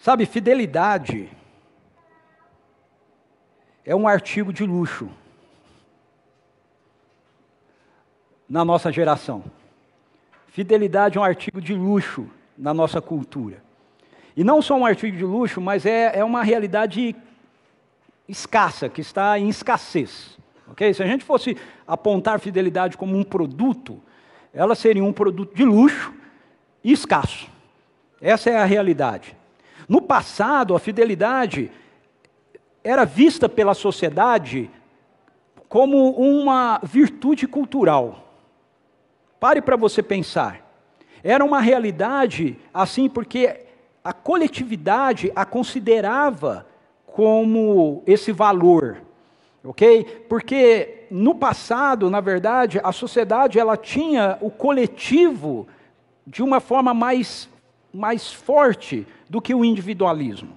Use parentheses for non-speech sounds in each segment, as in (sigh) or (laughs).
Sabe, fidelidade é um artigo de luxo na nossa geração. Fidelidade é um artigo de luxo na nossa cultura. E não só um artigo de luxo, mas é, é uma realidade escassa, que está em escassez. Okay? Se a gente fosse apontar fidelidade como um produto, ela seria um produto de luxo e escasso. Essa é a realidade. No passado, a fidelidade era vista pela sociedade como uma virtude cultural. Pare para você pensar. Era uma realidade assim porque a coletividade a considerava como esse valor, ok? Porque no passado, na verdade, a sociedade ela tinha o coletivo de uma forma mais, mais forte do que o individualismo.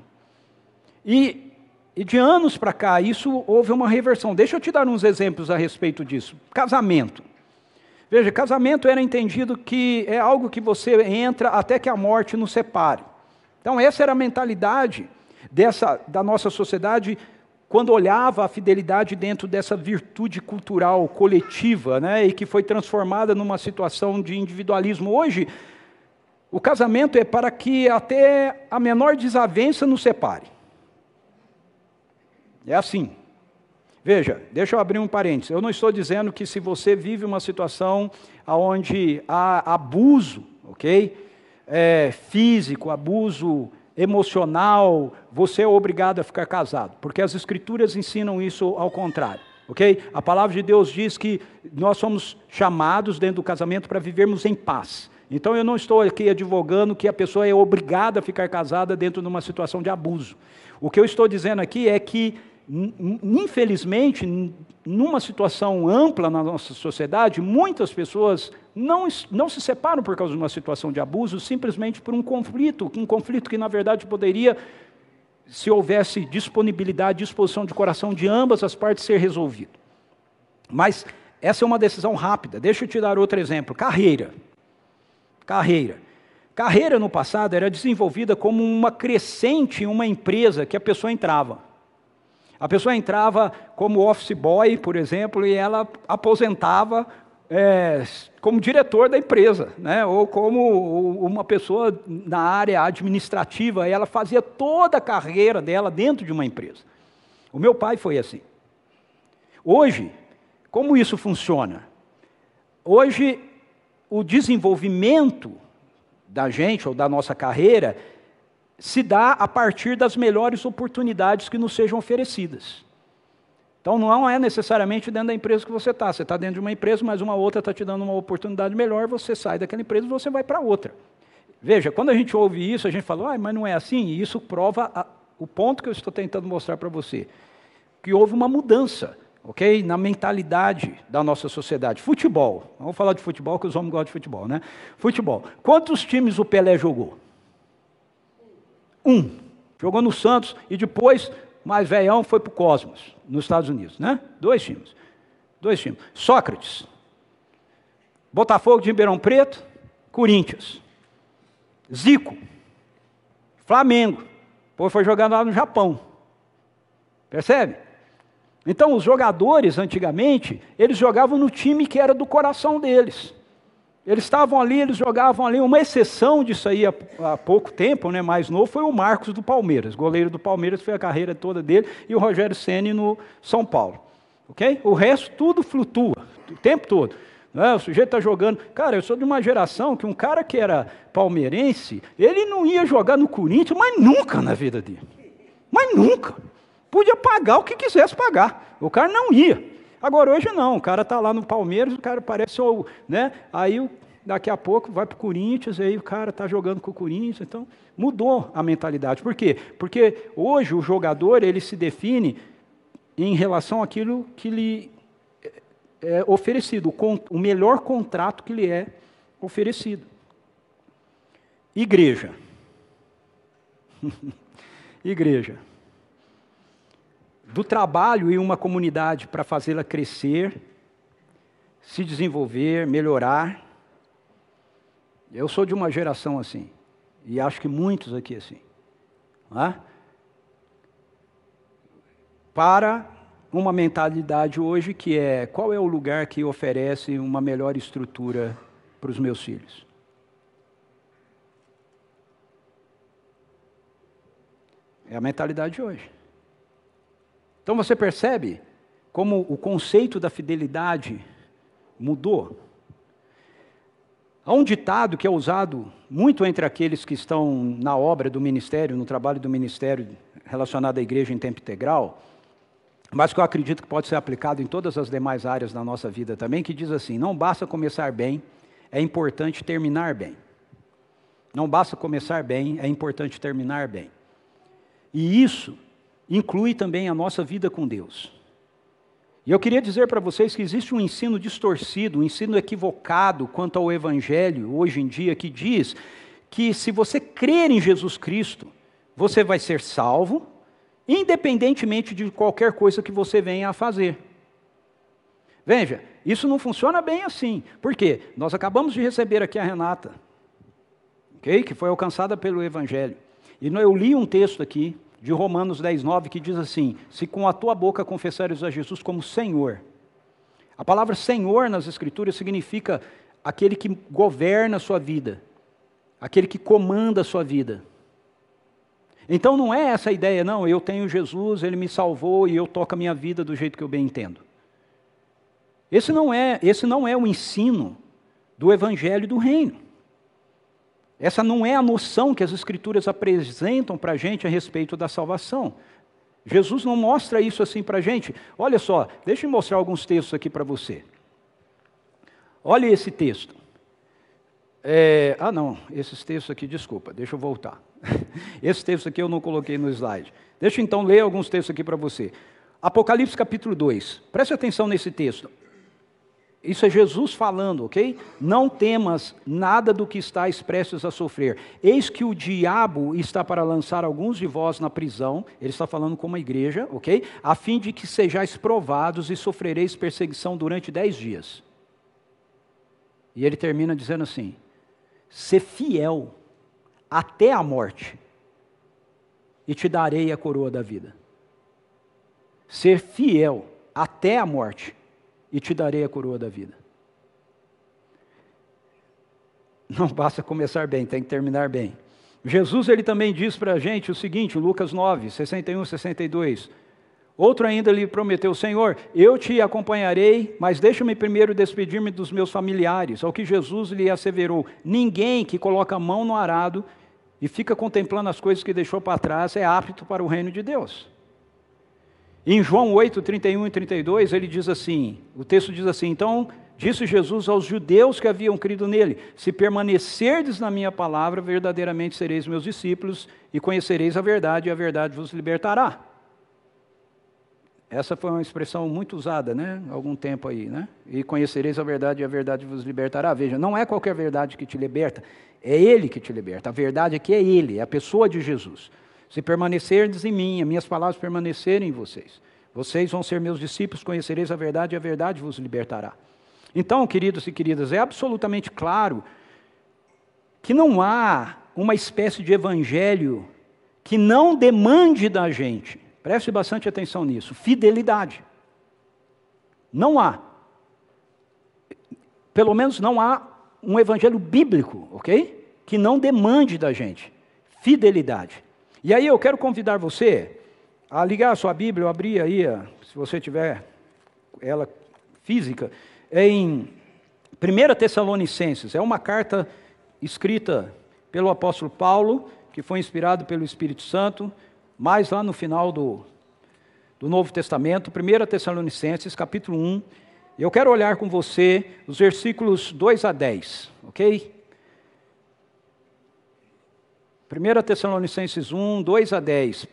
E, e de anos para cá, isso houve uma reversão. Deixa eu te dar uns exemplos a respeito disso. Casamento. Veja, casamento era entendido que é algo que você entra até que a morte nos separe. Então, essa era a mentalidade dessa, da nossa sociedade quando olhava a fidelidade dentro dessa virtude cultural coletiva, né, e que foi transformada numa situação de individualismo. Hoje, o casamento é para que até a menor desavença nos separe. É assim. Veja, deixa eu abrir um parênteses. Eu não estou dizendo que se você vive uma situação onde há abuso, ok? É, físico, abuso emocional, você é obrigado a ficar casado, porque as escrituras ensinam isso ao contrário. Ok? A palavra de Deus diz que nós somos chamados dentro do casamento para vivermos em paz. Então eu não estou aqui advogando que a pessoa é obrigada a ficar casada dentro de uma situação de abuso. O que eu estou dizendo aqui é que infelizmente, numa situação ampla na nossa sociedade, muitas pessoas não, não se separam por causa de uma situação de abuso, simplesmente por um conflito, um conflito que, na verdade, poderia, se houvesse disponibilidade, disposição de coração de ambas as partes, ser resolvido. Mas essa é uma decisão rápida. Deixa eu te dar outro exemplo: carreira. Carreira. Carreira no passado era desenvolvida como uma crescente em uma empresa que a pessoa entrava. A pessoa entrava como office boy, por exemplo, e ela aposentava é, como diretor da empresa, né? ou como uma pessoa na área administrativa, e ela fazia toda a carreira dela dentro de uma empresa. O meu pai foi assim. Hoje, como isso funciona? Hoje, o desenvolvimento da gente ou da nossa carreira se dá a partir das melhores oportunidades que nos sejam oferecidas. Então não é necessariamente dentro da empresa que você está. Você está dentro de uma empresa, mas uma outra está te dando uma oportunidade melhor, você sai daquela empresa e você vai para outra. Veja, quando a gente ouve isso, a gente fala, ah, mas não é assim, e isso prova a, o ponto que eu estou tentando mostrar para você. Que houve uma mudança, ok? Na mentalidade da nossa sociedade. Futebol. Vamos falar de futebol, que os homens gostam de futebol, né? Futebol. Quantos times o Pelé jogou? Um. Jogou no Santos e depois, mais velhão, foi para o Cosmos, nos Estados Unidos, né? Dois times. Dois times. Sócrates. Botafogo de Ribeirão Preto, Corinthians. Zico. Flamengo. Depois foi jogando lá no Japão. Percebe? Então, os jogadores, antigamente, eles jogavam no time que era do coração deles. Eles estavam ali, eles jogavam ali. Uma exceção disso aí há, há, pouco tempo, né, mais novo, foi o Marcos do Palmeiras. Goleiro do Palmeiras foi a carreira toda dele e o Rogério Ceni no São Paulo. Ok? O resto tudo flutua, o tempo todo. Né? O sujeito está jogando. Cara, eu sou de uma geração que um cara que era palmeirense, ele não ia jogar no Corinthians, mas nunca na vida dele. Mas nunca. Podia pagar o que quisesse pagar. O cara não ia. Agora, hoje não, o cara está lá no Palmeiras, o cara parece, ou, né? Aí daqui a pouco vai para o Corinthians, aí o cara está jogando com o Corinthians, então mudou a mentalidade. Por quê? Porque hoje o jogador ele se define em relação àquilo que lhe é oferecido, o melhor contrato que lhe é oferecido. Igreja. (laughs) Igreja do trabalho em uma comunidade para fazê-la crescer, se desenvolver, melhorar. Eu sou de uma geração assim, e acho que muitos aqui assim. né? para uma mentalidade hoje que é qual é o lugar que oferece uma melhor estrutura para os meus filhos? É a mentalidade de hoje. Então você percebe como o conceito da fidelidade mudou. Há um ditado que é usado muito entre aqueles que estão na obra do ministério, no trabalho do ministério relacionado à igreja em tempo integral, mas que eu acredito que pode ser aplicado em todas as demais áreas da nossa vida também, que diz assim: não basta começar bem, é importante terminar bem. Não basta começar bem, é importante terminar bem. E isso inclui também a nossa vida com Deus. E eu queria dizer para vocês que existe um ensino distorcido, um ensino equivocado quanto ao Evangelho, hoje em dia, que diz que se você crer em Jesus Cristo, você vai ser salvo, independentemente de qualquer coisa que você venha a fazer. Veja, isso não funciona bem assim. Por quê? Nós acabamos de receber aqui a Renata, okay? que foi alcançada pelo Evangelho. E eu li um texto aqui, de Romanos 10, 9, que diz assim: Se com a tua boca confessares a Jesus como Senhor. A palavra Senhor nas Escrituras significa aquele que governa a sua vida, aquele que comanda a sua vida. Então não é essa a ideia, não, eu tenho Jesus, ele me salvou e eu toco a minha vida do jeito que eu bem entendo. Esse não é, esse não é o ensino do evangelho do reino. Essa não é a noção que as Escrituras apresentam para a gente a respeito da salvação. Jesus não mostra isso assim para a gente. Olha só, deixa eu mostrar alguns textos aqui para você. Olha esse texto. É, ah, não, esses textos aqui, desculpa, deixa eu voltar. (laughs) Esse texto aqui eu não coloquei no slide. Deixa eu então ler alguns textos aqui para você. Apocalipse capítulo 2. Preste atenção nesse texto. Isso é Jesus falando, ok? Não temas nada do que estáis prestes a sofrer. Eis que o diabo está para lançar alguns de vós na prisão, ele está falando como a igreja, ok? A fim de que sejais provados e sofrereis perseguição durante dez dias. E ele termina dizendo assim: ser fiel até a morte, e te darei a coroa da vida. Ser fiel até a morte e te darei a coroa da vida. Não basta começar bem, tem que terminar bem. Jesus ele também diz para a gente o seguinte, Lucas 9, 61, 62. Outro ainda lhe prometeu, Senhor, eu te acompanharei, mas deixa-me primeiro despedir-me dos meus familiares. Ao que Jesus lhe asseverou: Ninguém que coloca a mão no arado e fica contemplando as coisas que deixou para trás é apto para o reino de Deus. Em João 8, 31 e 32, ele diz assim: o texto diz assim: Então disse Jesus aos judeus que haviam crido nele: Se permanecerdes na minha palavra, verdadeiramente sereis meus discípulos e conhecereis a verdade, e a verdade vos libertará. Essa foi uma expressão muito usada, né? Algum tempo aí, né? E conhecereis a verdade e a verdade vos libertará. Veja, não é qualquer verdade que te liberta, é Ele que te liberta. A verdade aqui é Ele, é a pessoa de Jesus. Se permanecerdes em mim, as minhas palavras permanecerem em vocês, vocês vão ser meus discípulos, conhecereis a verdade e a verdade vos libertará. Então, queridos e queridas, é absolutamente claro que não há uma espécie de evangelho que não demande da gente, preste bastante atenção nisso, fidelidade. Não há. Pelo menos não há um evangelho bíblico, ok? Que não demande da gente fidelidade. E aí eu quero convidar você a ligar a sua Bíblia, ou abrir aí, se você tiver ela física, em 1 Tessalonicenses. É uma carta escrita pelo apóstolo Paulo, que foi inspirado pelo Espírito Santo, mais lá no final do, do Novo Testamento, 1 Tessalonicenses, capítulo 1. Eu quero olhar com você os versículos 2 a 10, ok? 1 Tessalonicenses 1, 2 a 10.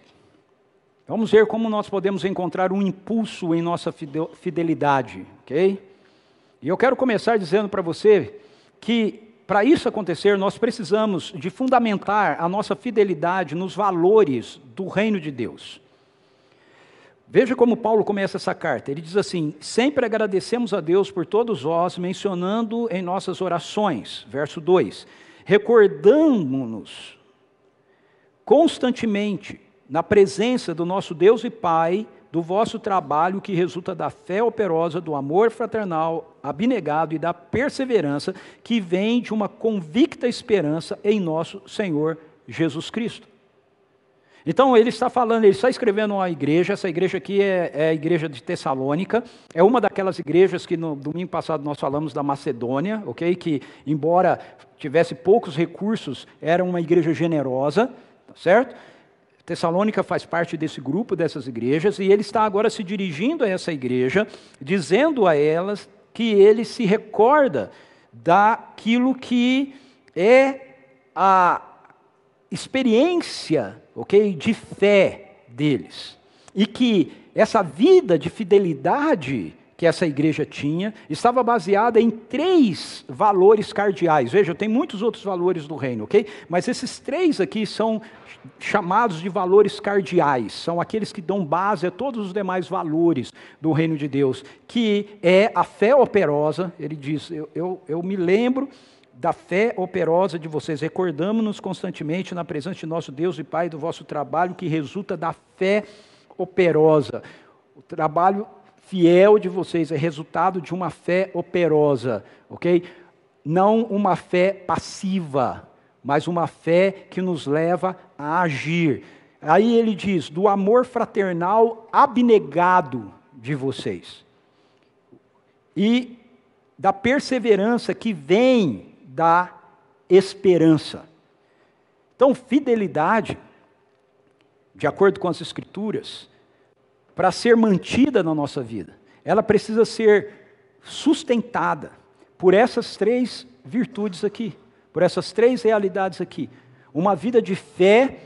Vamos ver como nós podemos encontrar um impulso em nossa fidelidade, ok? E eu quero começar dizendo para você que para isso acontecer, nós precisamos de fundamentar a nossa fidelidade nos valores do reino de Deus. Veja como Paulo começa essa carta. Ele diz assim: Sempre agradecemos a Deus por todos vós, mencionando em nossas orações. Verso 2: Recordamos-nos constantemente na presença do nosso Deus e Pai do vosso trabalho que resulta da fé operosa, do amor fraternal, abnegado e da perseverança que vem de uma convicta esperança em nosso Senhor Jesus Cristo. Então ele está falando, ele está escrevendo uma igreja, essa igreja aqui é, é, a igreja de Tessalônica, é uma daquelas igrejas que no domingo passado nós falamos da Macedônia, ok? Que embora tivesse poucos recursos, era uma igreja generosa, certo? Tessalônica faz parte desse grupo dessas igrejas e ele está agora se dirigindo a essa igreja, dizendo a elas que ele se recorda daquilo que é a experiência, ok, de fé deles e que essa vida de fidelidade que essa igreja tinha estava baseada em três valores cardeais. Veja, tem muitos outros valores do reino, ok? Mas esses três aqui são chamados de valores cardeais, são aqueles que dão base a todos os demais valores do reino de Deus, que é a fé operosa. Ele diz: Eu, eu, eu me lembro da fé operosa de vocês, recordamos-nos constantemente na presença de nosso Deus e Pai do vosso trabalho que resulta da fé operosa. O trabalho fiel de vocês é resultado de uma fé operosa, ok? Não uma fé passiva, mas uma fé que nos leva a agir. Aí ele diz: do amor fraternal abnegado de vocês, e da perseverança que vem da esperança. Então, fidelidade, de acordo com as Escrituras, para ser mantida na nossa vida, ela precisa ser sustentada por essas três virtudes aqui, por essas três realidades aqui. Uma vida de fé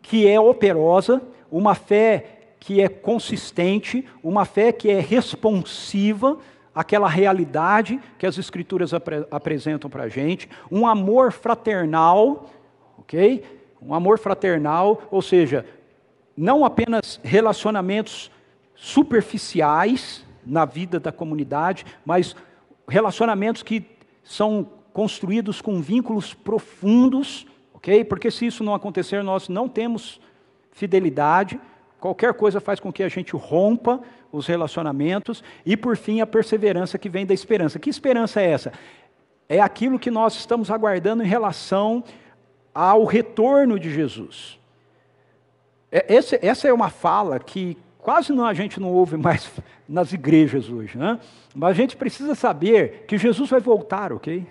que é operosa, uma fé que é consistente, uma fé que é responsiva àquela realidade que as Escrituras apre apresentam para a gente, um amor fraternal, ok? Um amor fraternal, ou seja, não apenas relacionamentos superficiais na vida da comunidade, mas relacionamentos que são construídos com vínculos profundos, ok? Porque se isso não acontecer, nós não temos fidelidade, qualquer coisa faz com que a gente rompa os relacionamentos, e por fim a perseverança que vem da esperança. Que esperança é essa? É aquilo que nós estamos aguardando em relação ao retorno de Jesus. É, esse, essa é uma fala que quase não, a gente não ouve mais (laughs) nas igrejas hoje, né? mas a gente precisa saber que Jesus vai voltar, ok?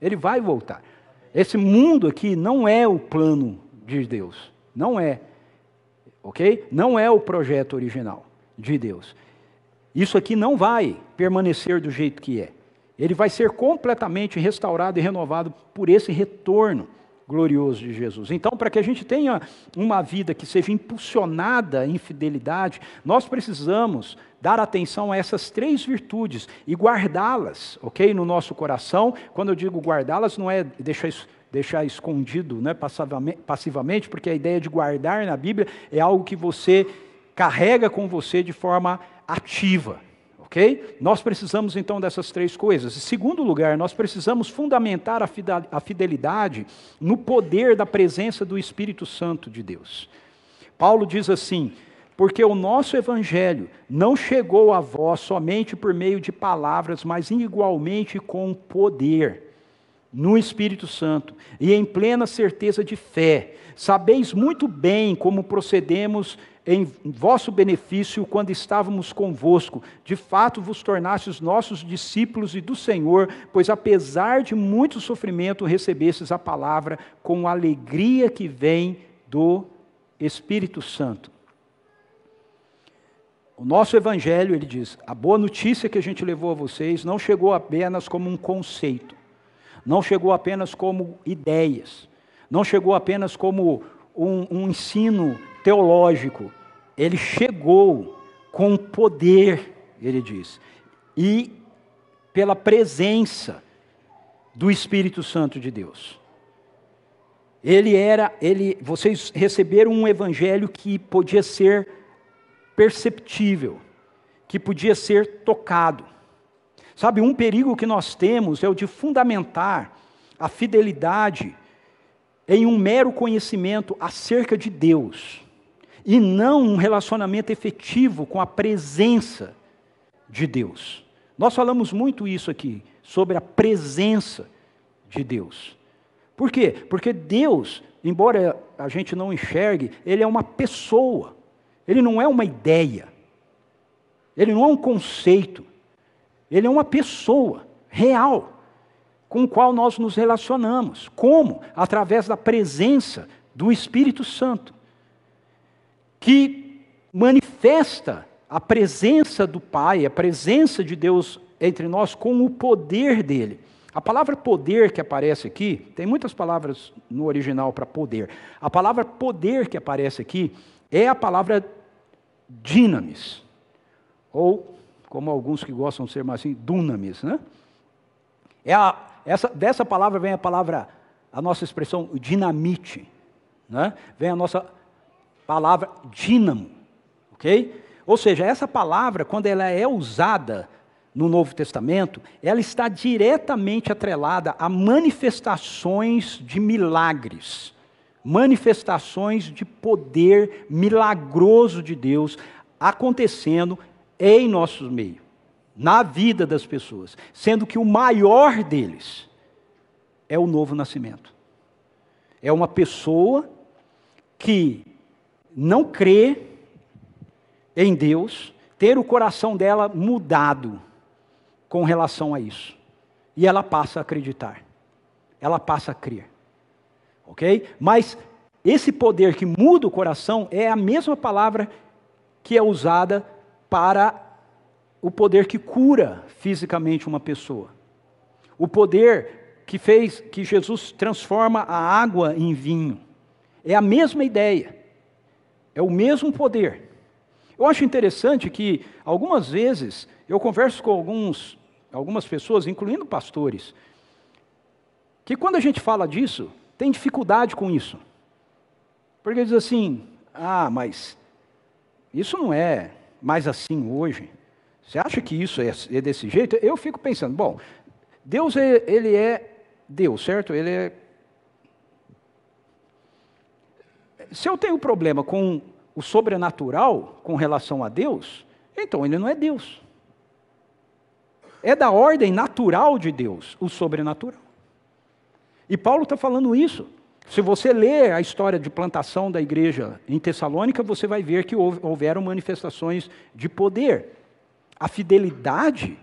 Ele vai voltar. Esse mundo aqui não é o plano de Deus, não é, ok? Não é o projeto original de Deus. Isso aqui não vai permanecer do jeito que é. Ele vai ser completamente restaurado e renovado por esse retorno glorioso de Jesus. Então, para que a gente tenha uma vida que seja impulsionada em fidelidade, nós precisamos dar atenção a essas três virtudes e guardá-las, ok? No nosso coração. Quando eu digo guardá-las, não é deixar isso deixar escondido né, passivamente, porque a ideia de guardar na Bíblia é algo que você carrega com você de forma ativa. Ok? Nós precisamos então dessas três coisas. Em segundo lugar, nós precisamos fundamentar a fidelidade no poder da presença do Espírito Santo de Deus. Paulo diz assim: porque o nosso evangelho não chegou a vós somente por meio de palavras, mas igualmente com poder, no Espírito Santo e em plena certeza de fé. Sabeis muito bem como procedemos em vosso benefício quando estávamos convosco. De fato, vos tornastes nossos discípulos e do Senhor, pois apesar de muito sofrimento, recebestes a palavra com alegria que vem do Espírito Santo. O nosso evangelho, ele diz, a boa notícia que a gente levou a vocês não chegou apenas como um conceito, não chegou apenas como ideias, não chegou apenas como um, um ensino teológico, ele chegou com poder, ele diz, e pela presença do Espírito Santo de Deus. Ele era, ele, vocês receberam um evangelho que podia ser perceptível, que podia ser tocado. Sabe, um perigo que nós temos é o de fundamentar a fidelidade em um mero conhecimento acerca de Deus, e não um relacionamento efetivo com a presença de Deus. Nós falamos muito isso aqui, sobre a presença de Deus. Por quê? Porque Deus, embora a gente não enxergue, Ele é uma pessoa, Ele não é uma ideia, Ele não é um conceito, Ele é uma pessoa real com o qual nós nos relacionamos. Como? Através da presença do Espírito Santo, que manifesta a presença do Pai, a presença de Deus entre nós com o poder dele. A palavra poder que aparece aqui, tem muitas palavras no original para poder. A palavra poder que aparece aqui é a palavra dinamis, ou, como alguns que gostam de ser mais assim, dunamis, né? É a, essa, dessa palavra vem a palavra, a nossa expressão dinamite, né? vem a nossa palavra dínamo, ok? Ou seja, essa palavra, quando ela é usada no Novo Testamento, ela está diretamente atrelada a manifestações de milagres, manifestações de poder milagroso de Deus acontecendo em nosso meio na vida das pessoas, sendo que o maior deles é o novo nascimento. É uma pessoa que não crê em Deus, ter o coração dela mudado com relação a isso. E ela passa a acreditar. Ela passa a crer. OK? Mas esse poder que muda o coração é a mesma palavra que é usada para o poder que cura fisicamente uma pessoa. O poder que fez que Jesus transforma a água em vinho. É a mesma ideia. É o mesmo poder. Eu acho interessante que algumas vezes eu converso com alguns, algumas pessoas, incluindo pastores, que quando a gente fala disso, tem dificuldade com isso. Porque diz assim: "Ah, mas isso não é mais assim hoje". Você acha que isso é, é desse jeito? Eu fico pensando, bom, Deus é, ele é Deus, certo? Ele é. Se eu tenho problema com o sobrenatural com relação a Deus, então ele não é Deus. É da ordem natural de Deus, o sobrenatural. E Paulo está falando isso. Se você ler a história de plantação da igreja em Tessalônica, você vai ver que houveram manifestações de poder a fidelidade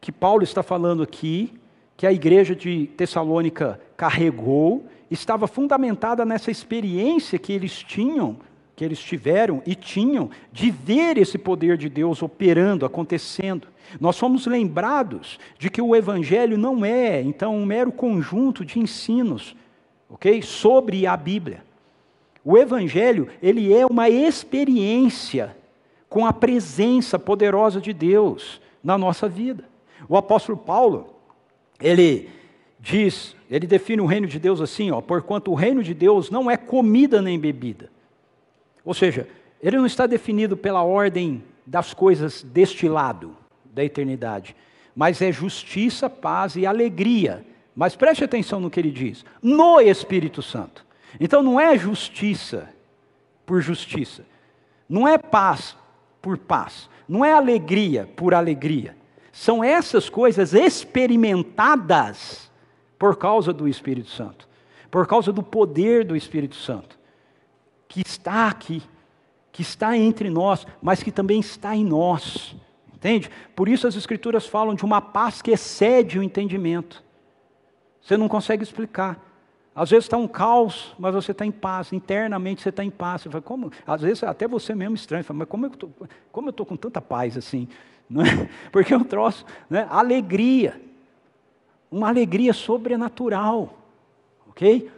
que Paulo está falando aqui, que a igreja de Tessalônica carregou, estava fundamentada nessa experiência que eles tinham, que eles tiveram e tinham, de ver esse poder de Deus operando, acontecendo. Nós somos lembrados de que o Evangelho não é, então, um mero conjunto de ensinos, ok? Sobre a Bíblia. O Evangelho, ele é uma experiência com a presença poderosa de Deus na nossa vida. O apóstolo Paulo, ele diz, ele define o reino de Deus assim, ó, porquanto o reino de Deus não é comida nem bebida. Ou seja, ele não está definido pela ordem das coisas deste lado da eternidade, mas é justiça, paz e alegria. Mas preste atenção no que ele diz: no Espírito Santo. Então não é justiça por justiça, não é paz por paz, não é alegria por alegria. São essas coisas experimentadas por causa do Espírito Santo, por causa do poder do Espírito Santo, que está aqui, que está entre nós, mas que também está em nós. Entende? Por isso as Escrituras falam de uma paz que excede o entendimento. Você não consegue explicar. Às vezes está um caos, mas você está em paz, internamente você está em paz. Você fala, como? Às vezes até você mesmo estranho, fala, mas como eu eu estou com tanta paz assim? (laughs) É? Porque é um troço, né? alegria, uma alegria sobrenatural, ok?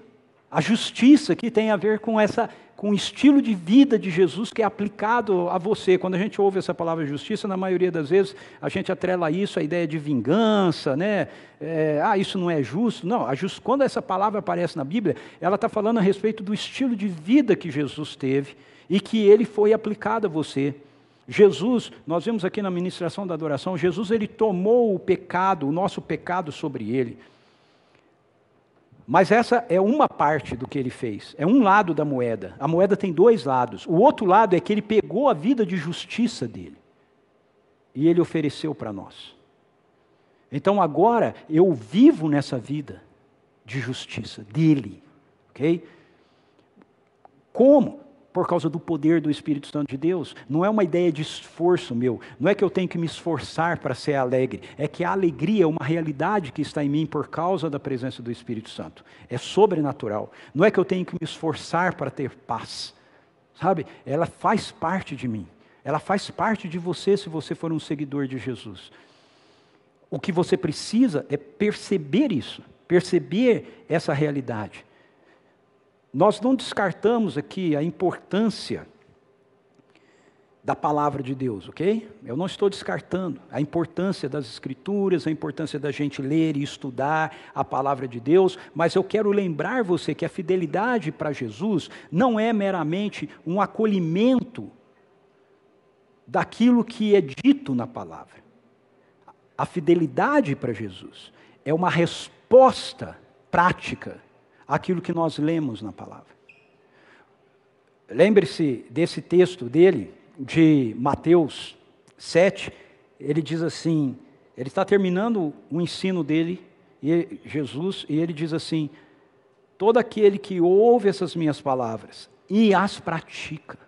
A justiça que tem a ver com essa com o estilo de vida de Jesus que é aplicado a você. Quando a gente ouve essa palavra justiça, na maioria das vezes a gente atrela isso à ideia de vingança, né? É, ah, isso não é justo. Não, just... quando essa palavra aparece na Bíblia, ela está falando a respeito do estilo de vida que Jesus teve e que ele foi aplicado a você. Jesus, nós vemos aqui na ministração da adoração, Jesus ele tomou o pecado, o nosso pecado sobre ele. Mas essa é uma parte do que ele fez, é um lado da moeda. A moeda tem dois lados. O outro lado é que ele pegou a vida de justiça dele e ele ofereceu para nós. Então agora eu vivo nessa vida de justiça dele, ok? Como? Por causa do poder do Espírito Santo de Deus. Não é uma ideia de esforço meu. Não é que eu tenho que me esforçar para ser alegre. É que a alegria é uma realidade que está em mim por causa da presença do Espírito Santo. É sobrenatural. Não é que eu tenho que me esforçar para ter paz. Sabe? Ela faz parte de mim. Ela faz parte de você se você for um seguidor de Jesus. O que você precisa é perceber isso, perceber essa realidade. Nós não descartamos aqui a importância da palavra de Deus, ok? Eu não estou descartando a importância das Escrituras, a importância da gente ler e estudar a palavra de Deus, mas eu quero lembrar você que a fidelidade para Jesus não é meramente um acolhimento daquilo que é dito na palavra. A fidelidade para Jesus é uma resposta prática aquilo que nós lemos na palavra. Lembre-se desse texto dele, de Mateus 7, ele diz assim: ele está terminando o ensino dele, e Jesus, e ele diz assim: todo aquele que ouve essas minhas palavras e as pratica,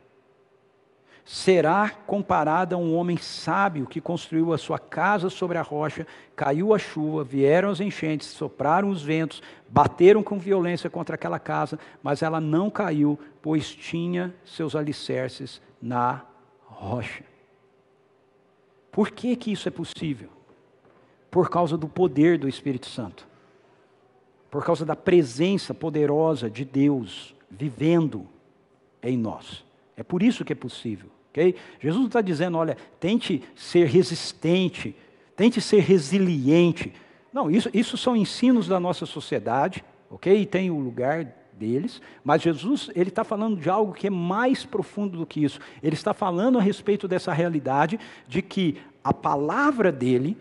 será comparado a um homem sábio que construiu a sua casa sobre a rocha, caiu a chuva, vieram as enchentes, sopraram os ventos, bateram com violência contra aquela casa, mas ela não caiu, pois tinha seus alicerces na rocha. Por que, que isso é possível? Por causa do poder do Espírito Santo. Por causa da presença poderosa de Deus vivendo em nós. É por isso que é possível. Okay? Jesus não está dizendo, olha, tente ser resistente, tente ser resiliente. Não, isso, isso são ensinos da nossa sociedade, ok? E tem o lugar deles, mas Jesus ele está falando de algo que é mais profundo do que isso. Ele está falando a respeito dessa realidade de que a palavra dele,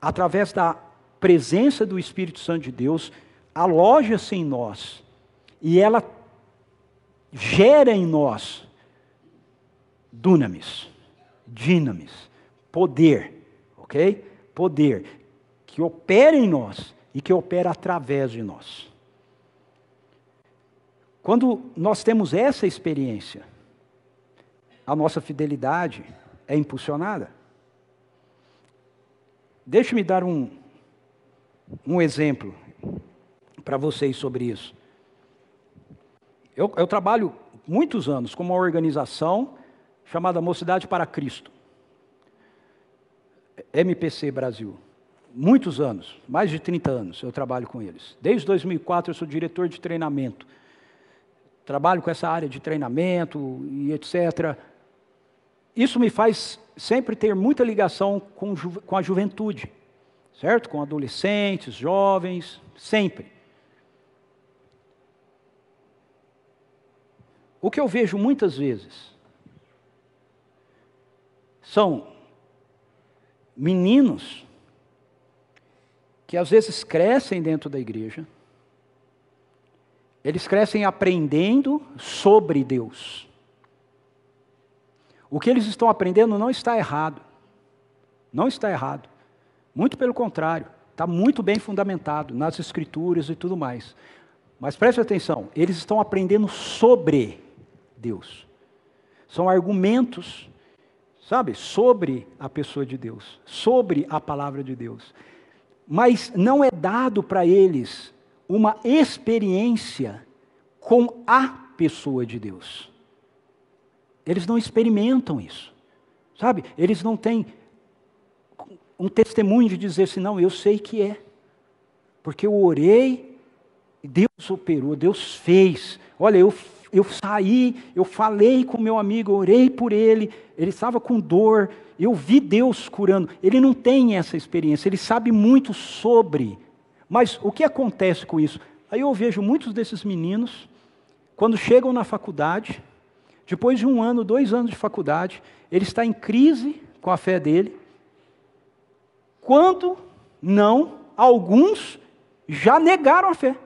através da presença do Espírito Santo de Deus, aloja-se em nós e ela gera em nós dunamis, dinamis, poder, ok? Poder que opera em nós e que opera através de nós. Quando nós temos essa experiência, a nossa fidelidade é impulsionada. Deixe-me dar um, um exemplo para vocês sobre isso. Eu, eu, trabalho muitos anos com uma organização chamada Mocidade para Cristo. MPC Brasil. Muitos anos, mais de 30 anos eu trabalho com eles. Desde 2004 eu sou diretor de treinamento. Trabalho com essa área de treinamento e etc. Isso me faz sempre ter muita ligação com, com a juventude, certo? Com adolescentes, jovens, sempre. O que eu vejo muitas vezes são meninos que às vezes crescem dentro da igreja, eles crescem aprendendo sobre Deus. O que eles estão aprendendo não está errado. Não está errado. Muito pelo contrário, está muito bem fundamentado nas escrituras e tudo mais. Mas preste atenção, eles estão aprendendo sobre Deus. São argumentos sabe, sobre a pessoa de Deus, sobre a palavra de Deus. Mas não é dado para eles uma experiência com a pessoa de Deus. Eles não experimentam isso, sabe? Eles não têm um testemunho de dizer assim, não, eu sei que é, porque eu orei, Deus operou, Deus fez. Olha, eu eu saí, eu falei com meu amigo, orei por ele, ele estava com dor, eu vi Deus curando. Ele não tem essa experiência, ele sabe muito sobre. Mas o que acontece com isso? Aí eu vejo muitos desses meninos, quando chegam na faculdade, depois de um ano, dois anos de faculdade, ele está em crise com a fé dele. Quando não, alguns já negaram a fé.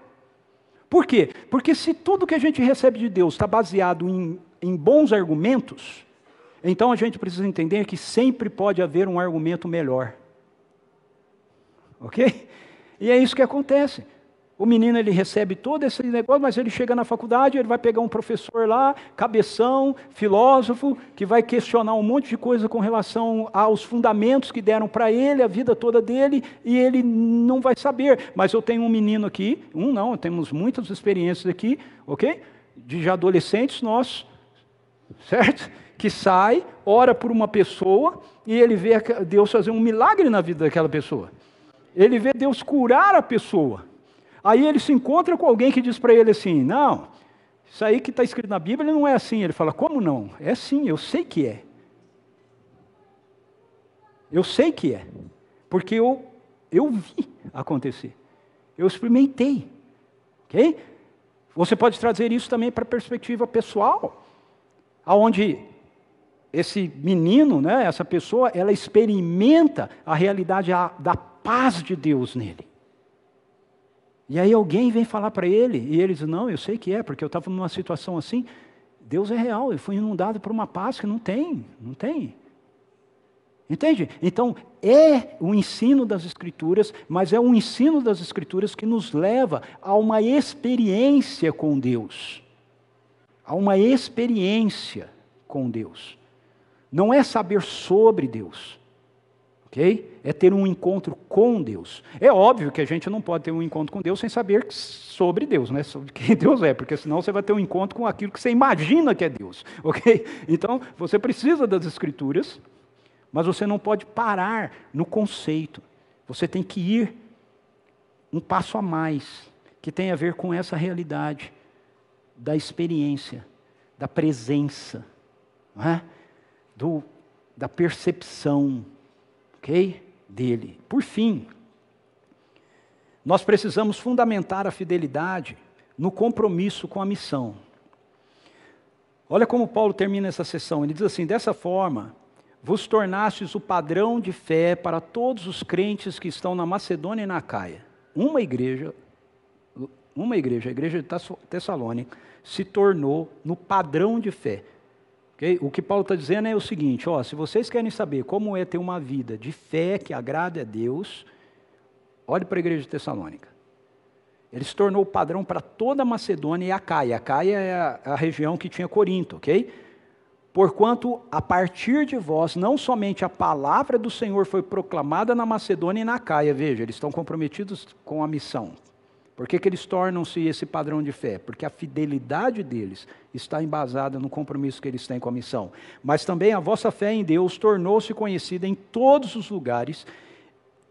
Por quê? Porque se tudo que a gente recebe de Deus está baseado em, em bons argumentos, então a gente precisa entender que sempre pode haver um argumento melhor. Ok? E é isso que acontece. O menino ele recebe todo esse negócio, mas ele chega na faculdade, ele vai pegar um professor lá, cabeção, filósofo, que vai questionar um monte de coisa com relação aos fundamentos que deram para ele, a vida toda dele, e ele não vai saber. Mas eu tenho um menino aqui, um não, temos muitas experiências aqui, ok? De adolescentes nossos, certo? Que sai, ora por uma pessoa, e ele vê Deus fazer um milagre na vida daquela pessoa. Ele vê Deus curar a pessoa. Aí ele se encontra com alguém que diz para ele assim: Não, isso aí que está escrito na Bíblia não é assim. Ele fala: Como não? É sim, eu sei que é. Eu sei que é. Porque eu, eu vi acontecer. Eu experimentei. Ok? Você pode trazer isso também para a perspectiva pessoal, aonde esse menino, né, essa pessoa, ela experimenta a realidade da paz de Deus nele. E aí alguém vem falar para ele, e ele diz: Não, eu sei que é, porque eu estava numa situação assim. Deus é real, eu fui inundado por uma paz que não tem, não tem. Entende? Então, é o ensino das Escrituras, mas é o ensino das Escrituras que nos leva a uma experiência com Deus. A uma experiência com Deus. Não é saber sobre Deus, ok? É ter um encontro com Deus. É óbvio que a gente não pode ter um encontro com Deus sem saber sobre Deus, né? Sobre quem (laughs) Deus é, porque senão você vai ter um encontro com aquilo que você imagina que é Deus, (laughs) ok? Então, você precisa das Escrituras, mas você não pode parar no conceito. Você tem que ir um passo a mais, que tem a ver com essa realidade da experiência, da presença, é? Do, da percepção, ok? Dele. Por fim, nós precisamos fundamentar a fidelidade no compromisso com a missão. Olha como Paulo termina essa sessão. Ele diz assim: dessa forma, vos tornastes o padrão de fé para todos os crentes que estão na Macedônia e na Caia. Uma igreja, uma igreja, a igreja de Tessalônica, se tornou no padrão de fé. Okay? O que Paulo está dizendo é o seguinte: ó, se vocês querem saber como é ter uma vida de fé que agrada a Deus, olhe para a igreja de Tessalônica. Ele se tornou o padrão para toda a Macedônia e a Caia. A Caia é a, a região que tinha Corinto, ok? Porquanto a partir de vós, não somente a palavra do Senhor foi proclamada na Macedônia e na Caia, veja, eles estão comprometidos com a missão, por que, que eles tornam-se esse padrão de fé? Porque a fidelidade deles está embasada no compromisso que eles têm com a missão. Mas também a vossa fé em Deus tornou-se conhecida em todos os lugares,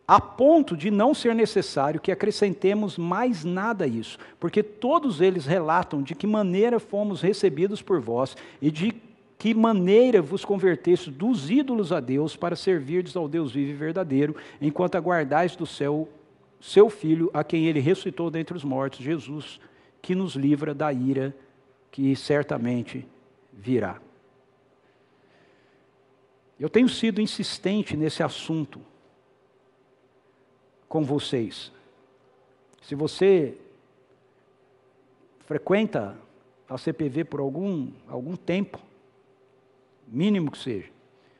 a ponto de não ser necessário que acrescentemos mais nada a isso, porque todos eles relatam de que maneira fomos recebidos por vós e de que maneira vos convertestes dos ídolos a Deus para servirdes ao Deus vivo e verdadeiro, enquanto aguardais do céu seu filho, a quem ele ressuscitou dentre os mortos, Jesus, que nos livra da ira que certamente virá. Eu tenho sido insistente nesse assunto com vocês. Se você frequenta a CPV por algum, algum tempo, mínimo que seja,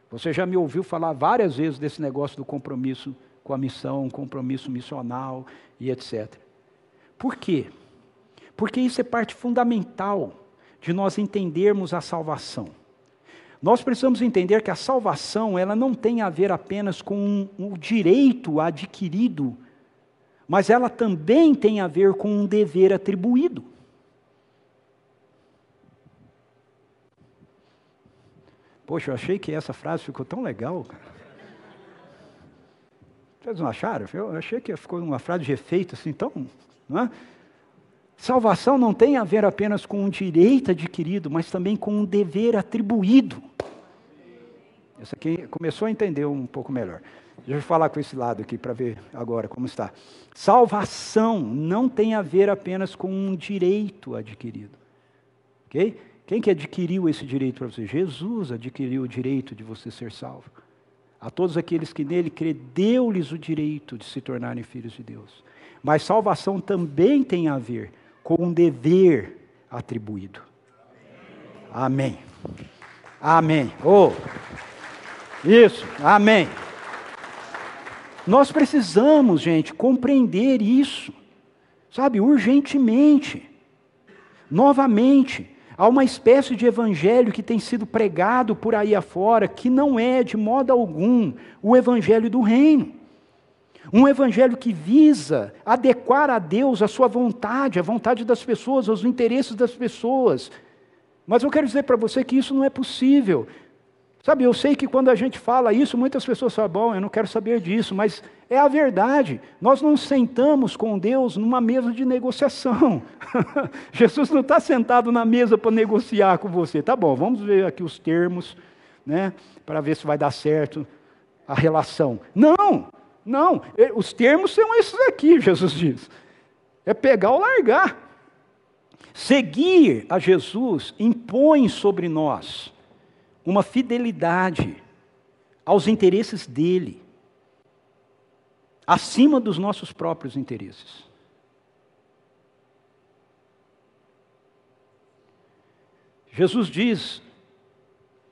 você já me ouviu falar várias vezes desse negócio do compromisso com a missão, um compromisso missional e etc. Por quê? Porque isso é parte fundamental de nós entendermos a salvação. Nós precisamos entender que a salvação ela não tem a ver apenas com o um, direito adquirido, mas ela também tem a ver com um dever atribuído. Poxa, eu achei que essa frase ficou tão legal. Cara. Vocês não acharam? Eu achei que ficou uma frase de efeito assim tão. Não é? Salvação não tem a ver apenas com um direito adquirido, mas também com um dever atribuído. Essa aqui começou a entender um pouco melhor. Deixa eu falar com esse lado aqui para ver agora como está. Salvação não tem a ver apenas com um direito adquirido. Ok? Quem que adquiriu esse direito para você? Jesus adquiriu o direito de você ser salvo. A todos aqueles que nele crê, deu-lhes o direito de se tornarem filhos de Deus. Mas salvação também tem a ver com um dever atribuído. Amém. Amém. Oh. Isso. Amém. Nós precisamos, gente, compreender isso. Sabe, urgentemente. Novamente, há uma espécie de evangelho que tem sido pregado por aí afora que não é de modo algum o evangelho do reino. Um evangelho que visa adequar a Deus a sua vontade, a vontade das pessoas, aos interesses das pessoas. Mas eu quero dizer para você que isso não é possível. Sabe, eu sei que quando a gente fala isso, muitas pessoas falam, bom, eu não quero saber disso, mas é a verdade. Nós não sentamos com Deus numa mesa de negociação. (laughs) Jesus não está sentado na mesa para negociar com você. Tá bom, vamos ver aqui os termos, né, para ver se vai dar certo a relação. Não, não, os termos são esses aqui, (laughs) Jesus diz. É pegar ou largar. Seguir a Jesus impõe sobre nós uma fidelidade aos interesses dele, acima dos nossos próprios interesses. Jesus diz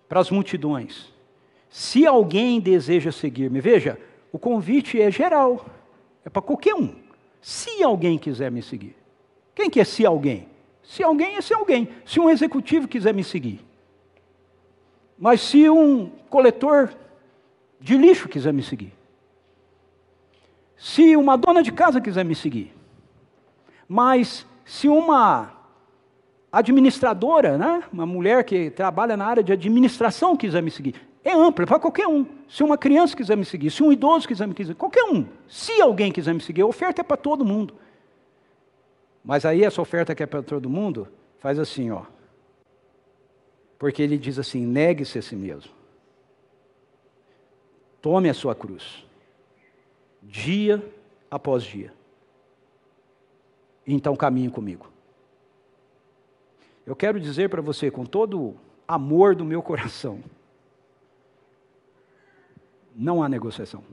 para as multidões: se alguém deseja seguir-me, veja, o convite é geral, é para qualquer um. Se alguém quiser me seguir. Quem que é se alguém? Se alguém é se alguém. Se um executivo quiser me seguir. Mas se um coletor de lixo quiser me seguir. Se uma dona de casa quiser me seguir. Mas se uma administradora, né, uma mulher que trabalha na área de administração quiser me seguir, é ampla, para qualquer um. Se uma criança quiser me seguir, se um idoso quiser me seguir, qualquer um. Se alguém quiser me seguir, a oferta é para todo mundo. Mas aí essa oferta que é para todo mundo, faz assim, ó. Porque ele diz assim: negue-se a si mesmo. Tome a sua cruz. Dia após dia. Então caminhe comigo. Eu quero dizer para você, com todo o amor do meu coração, não há negociação.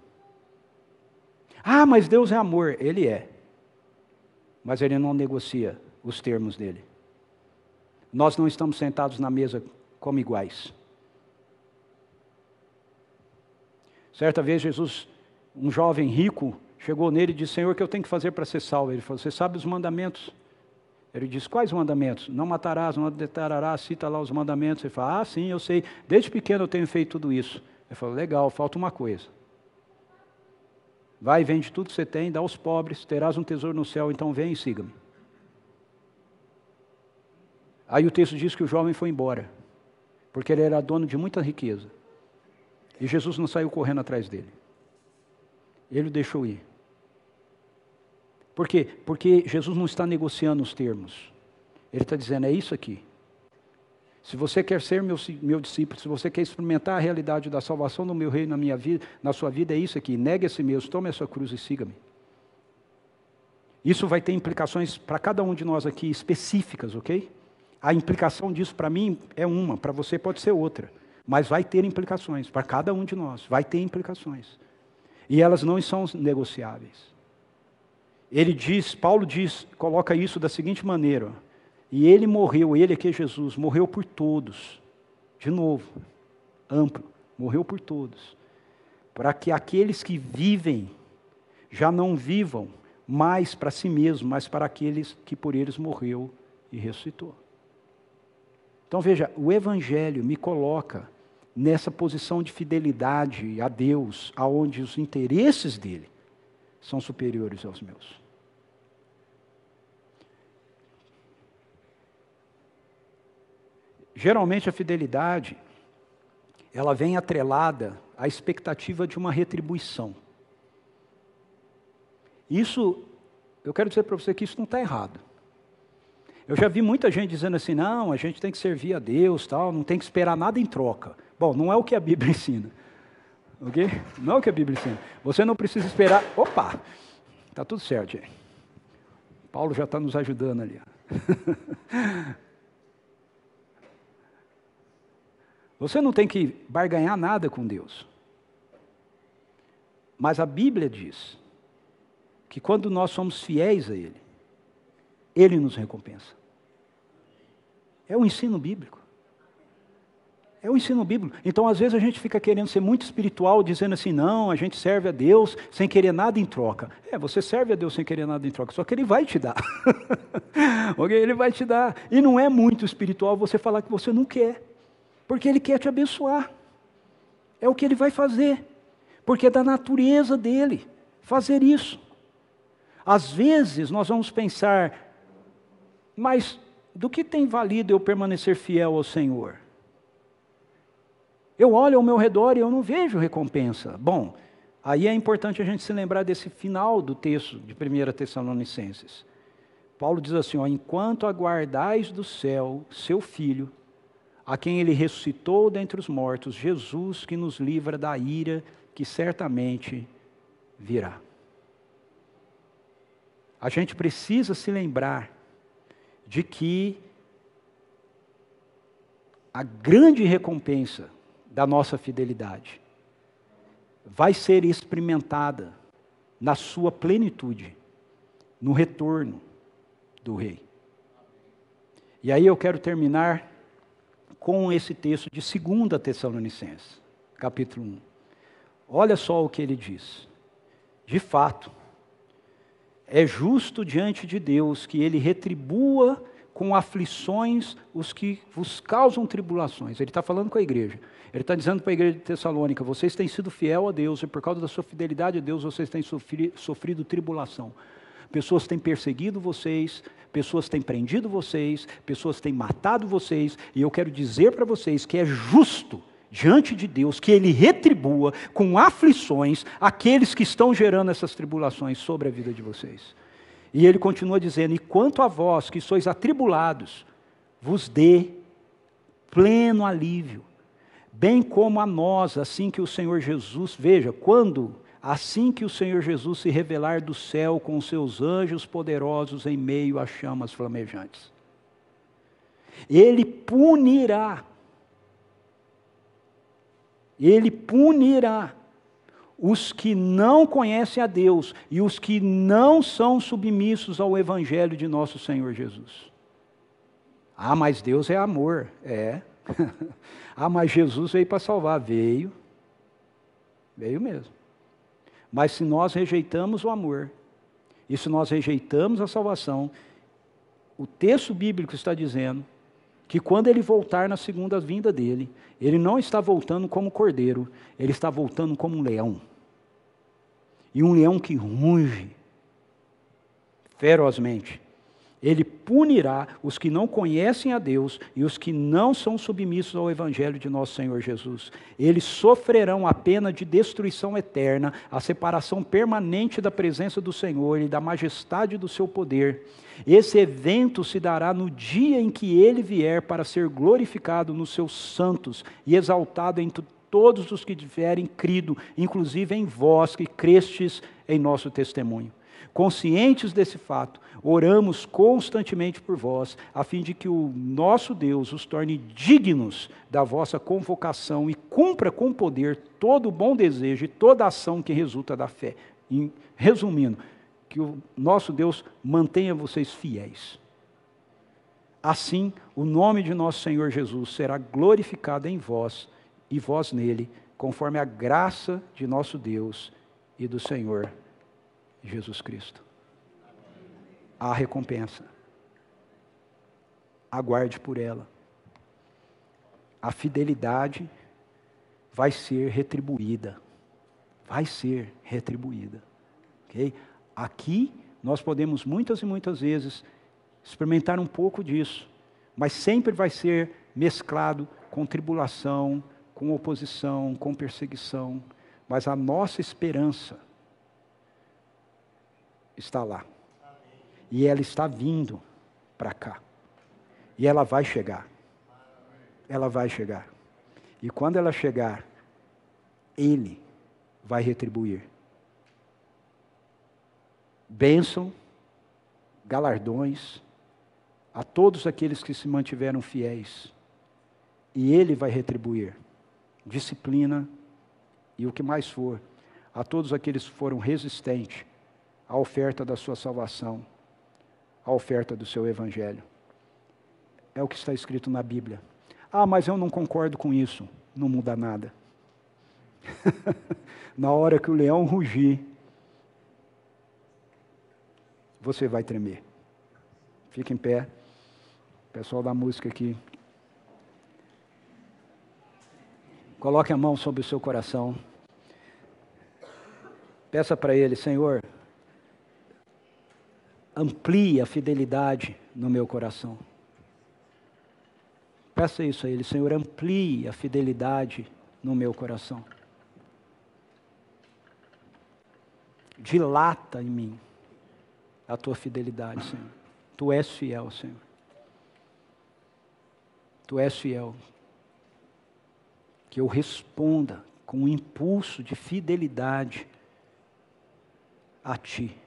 Ah, mas Deus é amor. Ele é. Mas ele não negocia os termos dele. Nós não estamos sentados na mesa como iguais. Certa vez Jesus, um jovem rico, chegou nele e disse: Senhor, o que eu tenho que fazer para ser salvo? Ele falou: Você sabe os mandamentos? Ele disse: Quais mandamentos? Não matarás, não adulterarás, cita lá os mandamentos. Ele fala: Ah, sim, eu sei. Desde pequeno eu tenho feito tudo isso. Ele falou: legal, falta uma coisa. Vai, vende tudo que você tem, dá aos pobres, terás um tesouro no céu, então vem e siga-me. Aí o texto diz que o jovem foi embora, porque ele era dono de muita riqueza. E Jesus não saiu correndo atrás dele. Ele o deixou ir. Por quê? Porque Jesus não está negociando os termos. Ele está dizendo: é isso aqui. Se você quer ser meu, meu discípulo, se você quer experimentar a realidade da salvação do meu reino na minha vida, na sua vida, é isso aqui. Negue a si mesmo, tome a sua cruz e siga-me. Isso vai ter implicações para cada um de nós aqui específicas, ok? A implicação disso para mim é uma, para você pode ser outra. Mas vai ter implicações para cada um de nós, vai ter implicações. E elas não são negociáveis. Ele diz, Paulo diz, coloca isso da seguinte maneira: e ele morreu, ele aqui é Jesus, morreu por todos. De novo, amplo, morreu por todos. Para que aqueles que vivem já não vivam mais para si mesmos, mas para aqueles que por eles morreu e ressuscitou. Então veja, o Evangelho me coloca nessa posição de fidelidade a Deus, aonde os interesses dele são superiores aos meus. Geralmente a fidelidade ela vem atrelada à expectativa de uma retribuição. Isso, eu quero dizer para você que isso não está errado. Eu já vi muita gente dizendo assim, não, a gente tem que servir a Deus, tal, não tem que esperar nada em troca. Bom, não é o que a Bíblia (laughs) ensina. Ok? Não é o que a Bíblia ensina. Você não precisa esperar. Opa! Está tudo certo, gente. Paulo já está nos ajudando ali. (laughs) Você não tem que barganhar nada com Deus. Mas a Bíblia diz que quando nós somos fiéis a Ele, Ele nos recompensa. É o ensino bíblico. É o ensino bíblico. Então, às vezes, a gente fica querendo ser muito espiritual, dizendo assim: não, a gente serve a Deus sem querer nada em troca. É, você serve a Deus sem querer nada em troca, só que Ele vai te dar. (laughs) Ele vai te dar. E não é muito espiritual você falar que você não quer, porque Ele quer te abençoar. É o que Ele vai fazer, porque é da natureza dele fazer isso. Às vezes, nós vamos pensar, mas do que tem valido eu permanecer fiel ao Senhor? Eu olho ao meu redor e eu não vejo recompensa. Bom, aí é importante a gente se lembrar desse final do texto de 1 Tessalonicenses. Paulo diz assim: ó, enquanto aguardais do céu seu filho, a quem ele ressuscitou dentre os mortos, Jesus que nos livra da ira que certamente virá. A gente precisa se lembrar de que a grande recompensa da nossa fidelidade vai ser experimentada na sua plenitude, no retorno do Rei. E aí eu quero terminar com esse texto de 2 Tessalonicenses, capítulo 1. Olha só o que ele diz. De fato, é justo diante de Deus que ele retribua com aflições os que vos causam tribulações. Ele está falando com a igreja. Ele está dizendo para a igreja de Tessalônica: vocês têm sido fiel a Deus, e por causa da sua fidelidade a Deus, vocês têm sofrido, sofrido tribulação. Pessoas têm perseguido vocês, pessoas têm prendido vocês, pessoas têm matado vocês, e eu quero dizer para vocês que é justo diante de Deus que Ele retribua com aflições aqueles que estão gerando essas tribulações sobre a vida de vocês. E ele continua dizendo: E quanto a vós que sois atribulados, vos dê pleno alívio, bem como a nós, assim que o Senhor Jesus, veja, quando, assim que o Senhor Jesus se revelar do céu com os seus anjos poderosos em meio às chamas flamejantes. Ele punirá, ele punirá os que não conhecem a Deus e os que não são submissos ao Evangelho de nosso Senhor Jesus. Ah, mas Deus é amor. É. (laughs) ah, mas Jesus veio para salvar. Veio. Veio mesmo. Mas se nós rejeitamos o amor, e se nós rejeitamos a salvação, o texto bíblico está dizendo que quando ele voltar na segunda vinda dele, ele não está voltando como cordeiro, ele está voltando como um leão e um leão que runge ferozmente. Ele punirá os que não conhecem a Deus e os que não são submissos ao Evangelho de nosso Senhor Jesus. Eles sofrerão a pena de destruição eterna, a separação permanente da presença do Senhor e da majestade do seu poder. Esse evento se dará no dia em que ele vier para ser glorificado nos seus santos e exaltado entre todos os que tiverem crido, inclusive em vós que crestes em nosso testemunho. Conscientes desse fato, oramos constantemente por vós, a fim de que o nosso Deus os torne dignos da vossa convocação e cumpra com poder todo o bom desejo e toda ação que resulta da fé. resumindo, que o nosso Deus mantenha vocês fiéis. Assim, o nome de nosso Senhor Jesus será glorificado em vós e vós nele, conforme a graça de nosso Deus e do Senhor Jesus Cristo. Há recompensa. Aguarde por ela. A fidelidade vai ser retribuída. Vai ser retribuída. Okay? Aqui nós podemos muitas e muitas vezes experimentar um pouco disso, mas sempre vai ser mesclado com tribulação, com oposição, com perseguição, mas a nossa esperança está lá. E ela está vindo para cá. E ela vai chegar. Ela vai chegar. E quando ela chegar, Ele vai retribuir. Bênção, galardões a todos aqueles que se mantiveram fiéis. E Ele vai retribuir disciplina e o que mais for, a todos aqueles que foram resistentes à oferta da sua salvação, a oferta do seu evangelho. É o que está escrito na Bíblia. Ah, mas eu não concordo com isso. Não muda nada. (laughs) na hora que o leão rugir, você vai tremer. Fique em pé. Pessoal da música aqui. Coloque a mão sobre o seu coração. Peça para Ele, Senhor, amplie a fidelidade no meu coração. Peça isso a Ele, Senhor, amplie a fidelidade no meu coração. Dilata em mim a tua fidelidade, Senhor. Tu és fiel, Senhor. Tu és fiel. Que eu responda com um impulso de fidelidade a Ti.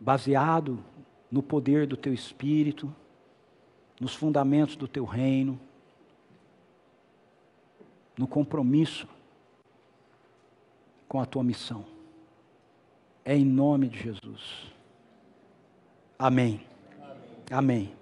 Baseado no poder do Teu Espírito, nos fundamentos do Teu reino, no compromisso com a Tua missão. É em nome de Jesus. Amém. Amém. Amém.